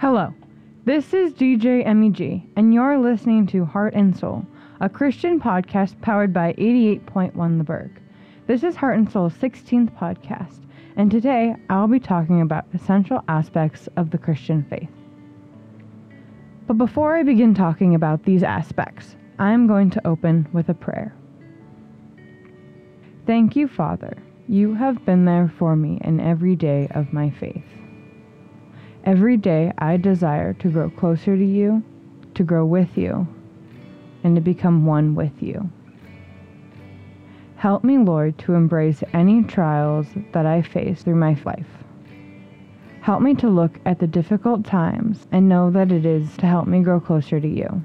Hello, this is DJ MEG, and you're listening to Heart and Soul, a Christian podcast powered by 88.1 The Berg. This is Heart and Soul's 16th podcast, and today I'll be talking about essential aspects of the Christian faith. But before I begin talking about these aspects, I am going to open with a prayer. Thank you, Father. You have been there for me in every day of my faith. Every day I desire to grow closer to you, to grow with you, and to become one with you. Help me, Lord, to embrace any trials that I face through my life. Help me to look at the difficult times and know that it is to help me grow closer to you.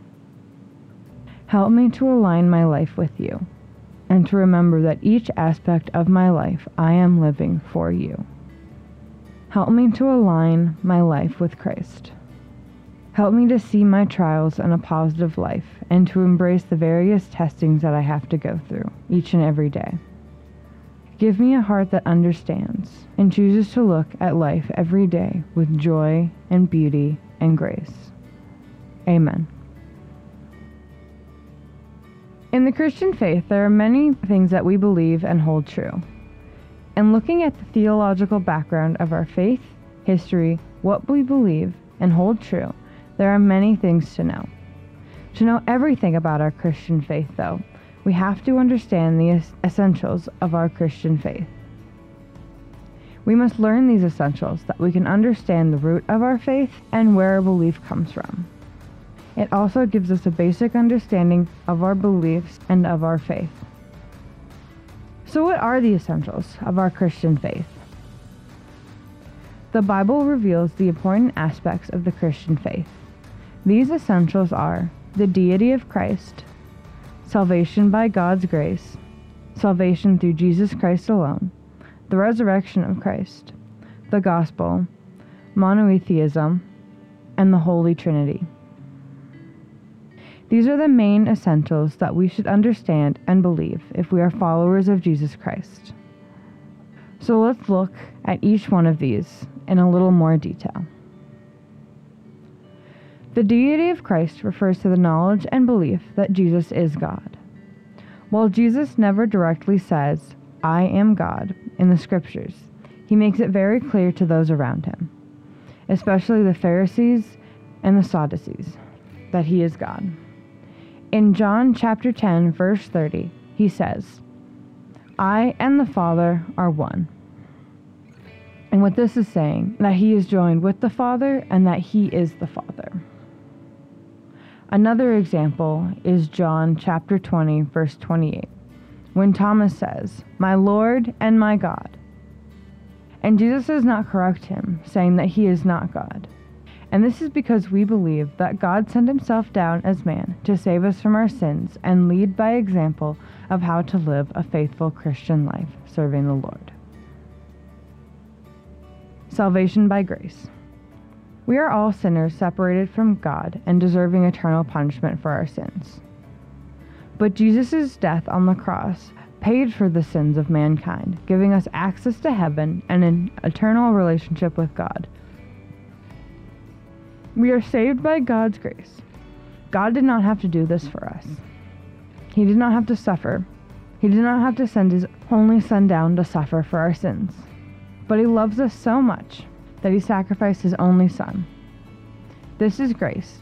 Help me to align my life with you and to remember that each aspect of my life I am living for you. Help me to align my life with Christ. Help me to see my trials in a positive life and to embrace the various testings that I have to go through each and every day. Give me a heart that understands and chooses to look at life every day with joy and beauty and grace. Amen. In the Christian faith, there are many things that we believe and hold true and looking at the theological background of our faith, history, what we believe, and hold true, there are many things to know. To know everything about our Christian faith, though, we have to understand the essentials of our Christian faith. We must learn these essentials that we can understand the root of our faith and where our belief comes from. It also gives us a basic understanding of our beliefs and of our faith. So, what are the essentials of our Christian faith? The Bible reveals the important aspects of the Christian faith. These essentials are the deity of Christ, salvation by God's grace, salvation through Jesus Christ alone, the resurrection of Christ, the gospel, monotheism, and the Holy Trinity. These are the main essentials that we should understand and believe if we are followers of Jesus Christ. So let's look at each one of these in a little more detail. The deity of Christ refers to the knowledge and belief that Jesus is God. While Jesus never directly says, I am God, in the scriptures, he makes it very clear to those around him, especially the Pharisees and the Sadducees, that he is God. In John chapter 10, verse 30, he says, I and the Father are one. And what this is saying, that he is joined with the Father and that he is the Father. Another example is John chapter 20, verse 28, when Thomas says, My Lord and my God. And Jesus does not correct him, saying that he is not God. And this is because we believe that God sent himself down as man to save us from our sins and lead by example of how to live a faithful Christian life serving the Lord. Salvation by grace. We are all sinners separated from God and deserving eternal punishment for our sins. But Jesus' death on the cross paid for the sins of mankind, giving us access to heaven and an eternal relationship with God we are saved by God's grace. God did not have to do this for us. He did not have to suffer. He did not have to send his only son down to suffer for our sins. But he loves us so much that he sacrificed his only son. This is grace,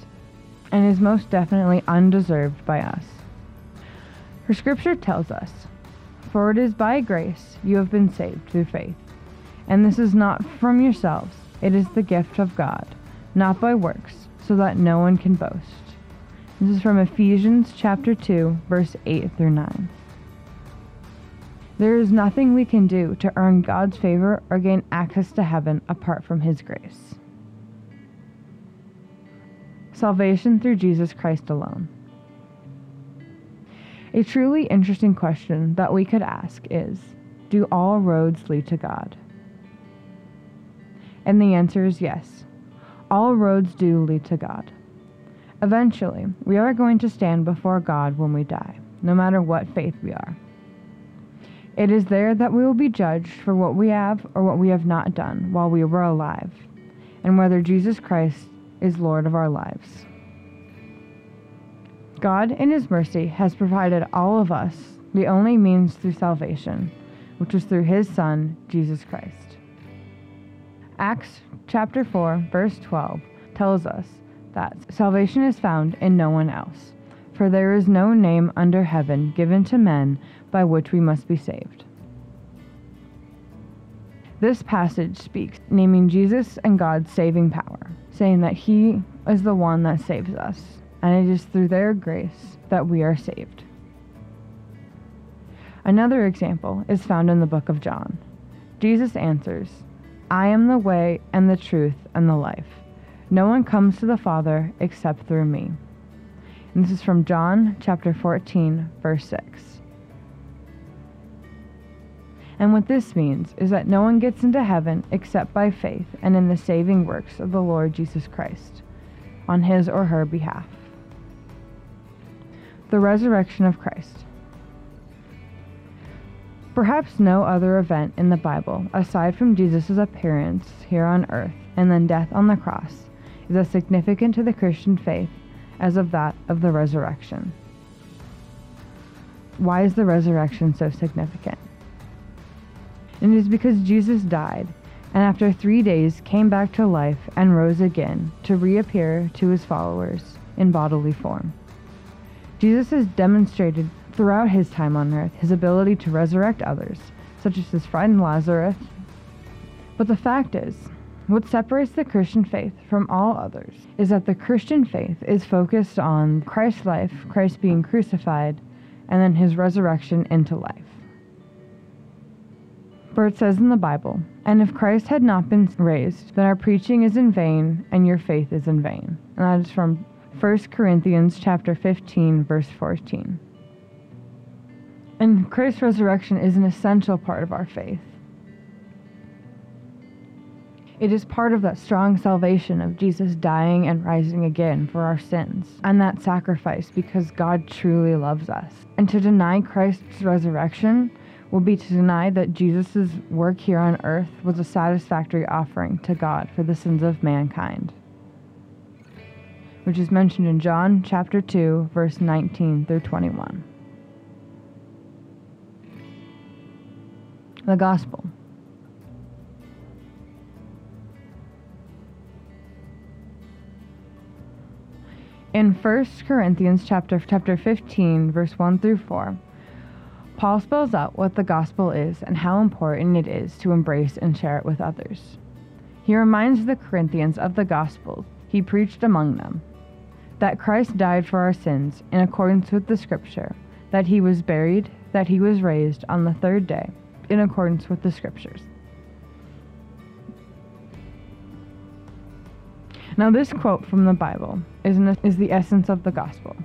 and is most definitely undeserved by us. For scripture tells us, For it is by grace you have been saved through faith. And this is not from yourselves, it is the gift of God not by works, so that no one can boast. This is from Ephesians chapter 2, verse 8 through 9. There is nothing we can do to earn God's favor or gain access to heaven apart from His grace. Salvation through Jesus Christ alone. A truly interesting question that we could ask is Do all roads lead to God? And the answer is yes all roads do lead to God. Eventually, we are going to stand before God when we die, no matter what faith we are. It is there that we will be judged for what we have or what we have not done while we were alive, and whether Jesus Christ is Lord of our lives. God, in His mercy, has provided all of us the only means through salvation, which is through His Son, Jesus Christ. Acts chapter 4, verse 12 tells us that salvation is found in no one else, for there is no name under heaven given to men by which we must be saved. This passage speaks, naming Jesus and God's saving power, saying that He is the one that saves us, and it is through their grace that we are saved. Another example is found in the book of John. Jesus answers, I am the way and the truth and the life. No one comes to the Father except through me. And this is from John chapter 14, verse 6. And what this means is that no one gets into heaven except by faith and in the saving works of the Lord Jesus Christ on his or her behalf. The resurrection of Christ. Perhaps no other event in the Bible, aside from Jesus' appearance here on earth and then death on the cross, is as significant to the Christian faith as of that of the resurrection. Why is the resurrection so significant? It is because Jesus died and after three days came back to life and rose again to reappear to his followers in bodily form. Jesus has demonstrated throughout his time on earth his ability to resurrect others, such as his friend Lazarus. But the fact is, what separates the Christian faith from all others is that the Christian faith is focused on Christ's life, Christ being crucified, and then his resurrection into life. For it says in the Bible, And if Christ had not been raised, then our preaching is in vain, and your faith is in vain. And that is from 1 Corinthians chapter 15, verse 14. And Christ's resurrection is an essential part of our faith. It is part of that strong salvation of Jesus dying and rising again for our sins, and that sacrifice because God truly loves us. And to deny Christ's resurrection will be to deny that Jesus' work here on earth was a satisfactory offering to God for the sins of mankind, which is mentioned in John chapter 2, verse 19 through 21. The Gospel. In 1 Corinthians chapter, chapter 15, verse 1 through 4, Paul spells out what the gospel is and how important it is to embrace and share it with others. He reminds the Corinthians of the gospel he preached among them that Christ died for our sins in accordance with the scripture, that he was buried, that he was raised on the third day in accordance with the scriptures. Now, this quote from the Bible is, an, is the essence of the gospel.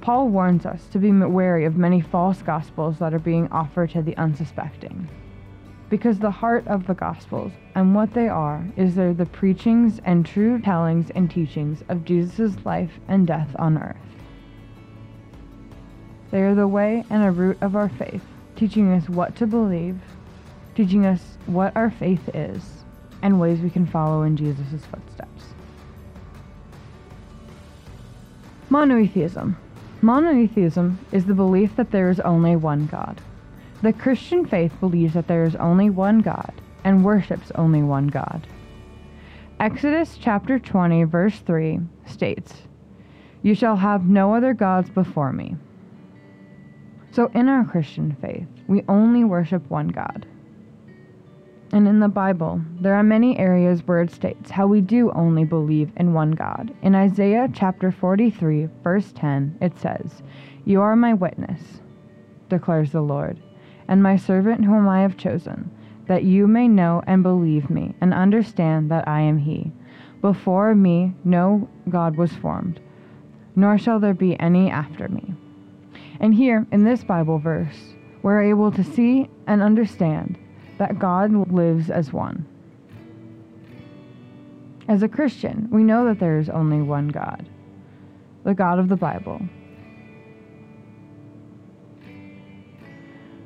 Paul warns us to be wary of many false gospels that are being offered to the unsuspecting. Because the heart of the gospels and what they are is they're the preachings and true tellings and teachings of Jesus' life and death on earth. They are the way and a root of our faith, teaching us what to believe, teaching us what our faith is, and ways we can follow in Jesus' footsteps. Monotheism. Monotheism is the belief that there is only one God. The Christian faith believes that there is only one God and worships only one God. Exodus chapter 20, verse 3 states, You shall have no other gods before me. So, in our Christian faith, we only worship one God. And in the Bible, there are many areas where it states how we do only believe in one God. In Isaiah chapter 43, verse 10, it says, You are my witness, declares the Lord, and my servant whom I have chosen, that you may know and believe me, and understand that I am He. Before me no God was formed, nor shall there be any after me. And here, in this Bible verse, we're able to see and understand that God lives as one. As a Christian, we know that there is only one God, the God of the Bible.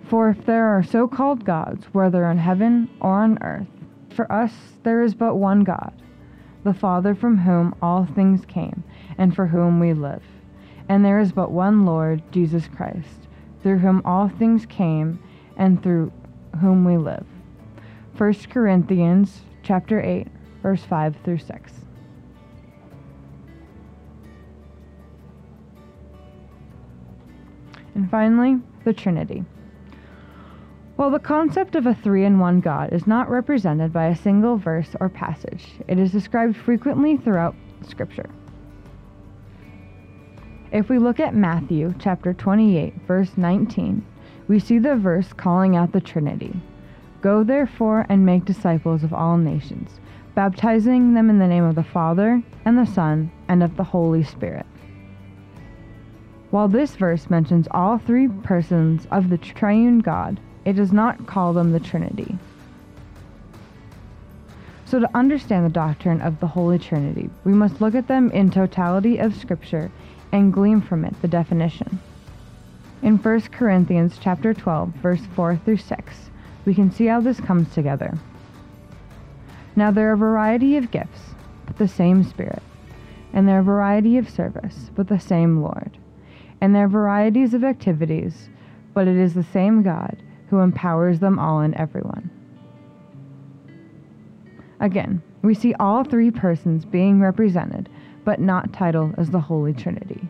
For if there are so called gods, whether in heaven or on earth, for us there is but one God, the Father from whom all things came, and for whom we live. And there is but one Lord, Jesus Christ, through whom all things came, and through whom we live. 1 Corinthians chapter 8, verse 5 through 6. And finally, the Trinity. While the concept of a three in one God is not represented by a single verse or passage, it is described frequently throughout Scripture. If we look at Matthew chapter 28, verse 19, we see the verse calling out the Trinity Go therefore and make disciples of all nations, baptizing them in the name of the Father, and the Son, and of the Holy Spirit. While this verse mentions all three persons of the triune God, it does not call them the Trinity. So, to understand the doctrine of the Holy Trinity, we must look at them in totality of Scripture and glean from it the definition. In 1 Corinthians chapter 12, verse 4 through 6, we can see how this comes together. Now there are variety of gifts, but the same Spirit, and there are variety of service, but the same Lord, and there are varieties of activities, but it is the same God who empowers them all and everyone. Again, we see all three persons being represented, but not title as the Holy Trinity.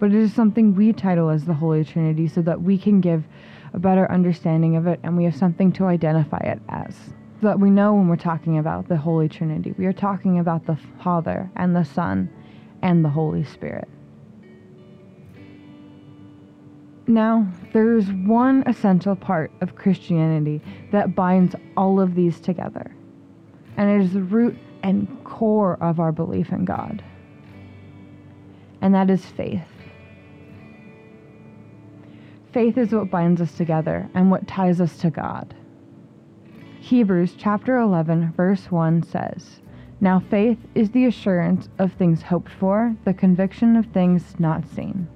But it is something we title as the Holy Trinity so that we can give a better understanding of it and we have something to identify it as. So that we know when we're talking about the Holy Trinity, we are talking about the Father and the Son and the Holy Spirit. Now, there is one essential part of Christianity that binds all of these together, and it is the root and core of our belief in God, and that is faith. Faith is what binds us together and what ties us to God. Hebrews chapter 11, verse 1 says, Now faith is the assurance of things hoped for, the conviction of things not seen.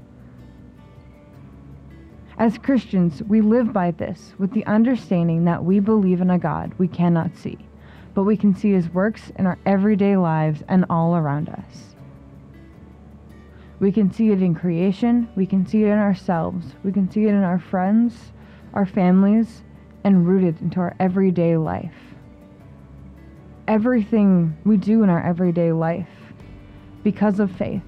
As Christians, we live by this with the understanding that we believe in a God we cannot see, but we can see his works in our everyday lives and all around us. We can see it in creation, we can see it in ourselves, we can see it in our friends, our families, and rooted into our everyday life. Everything we do in our everyday life because of faith.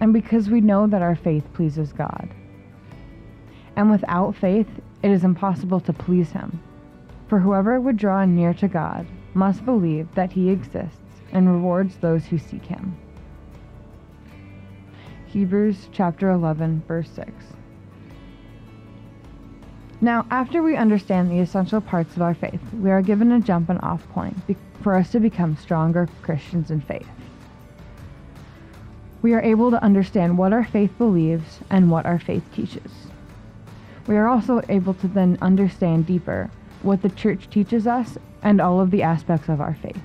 And because we know that our faith pleases God and without faith it is impossible to please him. For whoever would draw near to God must believe that he exists and rewards those who seek him. Hebrews chapter 11, verse 6. Now, after we understand the essential parts of our faith, we are given a jump and off point for us to become stronger Christians in faith. We are able to understand what our faith believes and what our faith teaches we are also able to then understand deeper what the church teaches us and all of the aspects of our faith.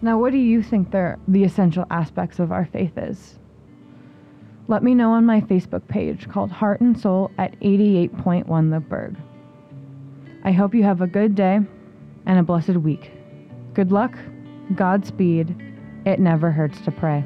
Now, what do you think the, essential aspects of our faith is? Let me know on my Facebook page called Heart and Soul at 88.1 The Berg. I hope you have a good day and a blessed week. Good luck, Godspeed. It never hurts to pray.